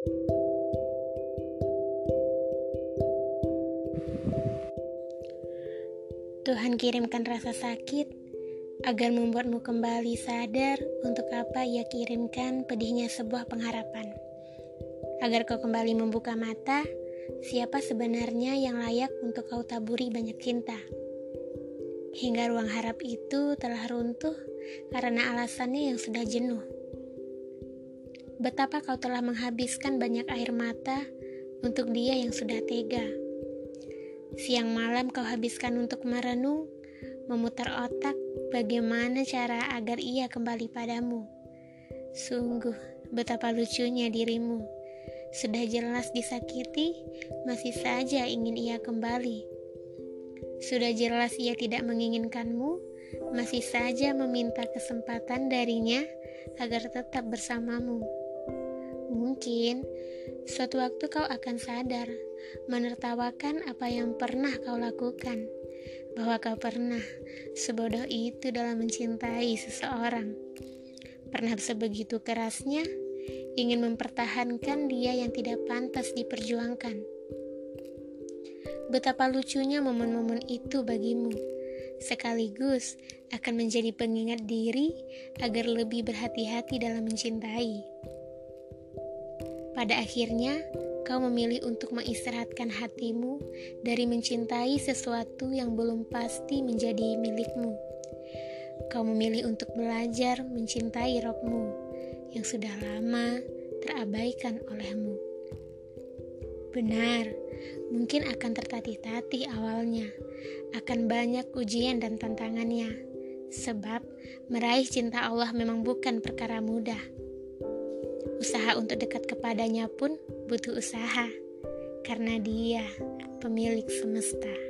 Tuhan kirimkan rasa sakit agar membuatmu kembali sadar untuk apa ia kirimkan pedihnya sebuah pengharapan. Agar kau kembali membuka mata, siapa sebenarnya yang layak untuk kau taburi banyak cinta. Hingga ruang harap itu telah runtuh karena alasannya yang sudah jenuh. Betapa kau telah menghabiskan banyak air mata untuk dia yang sudah tega. Siang malam kau habiskan untuk merenung, memutar otak bagaimana cara agar ia kembali padamu. Sungguh, betapa lucunya dirimu. Sudah jelas disakiti, masih saja ingin ia kembali. Sudah jelas ia tidak menginginkanmu, masih saja meminta kesempatan darinya agar tetap bersamamu. Mungkin suatu waktu kau akan sadar menertawakan apa yang pernah kau lakukan, bahwa kau pernah sebodoh itu dalam mencintai seseorang. Pernah sebegitu kerasnya ingin mempertahankan dia yang tidak pantas diperjuangkan. Betapa lucunya momen-momen itu bagimu, sekaligus akan menjadi pengingat diri agar lebih berhati-hati dalam mencintai. Pada akhirnya, kau memilih untuk mengistirahatkan hatimu dari mencintai sesuatu yang belum pasti menjadi milikmu. Kau memilih untuk belajar mencintai rohmu yang sudah lama terabaikan olehmu. Benar, mungkin akan tertatih-tatih awalnya, akan banyak ujian dan tantangannya, sebab meraih cinta Allah memang bukan perkara mudah. Usaha untuk dekat kepadanya pun butuh usaha, karena Dia pemilik semesta.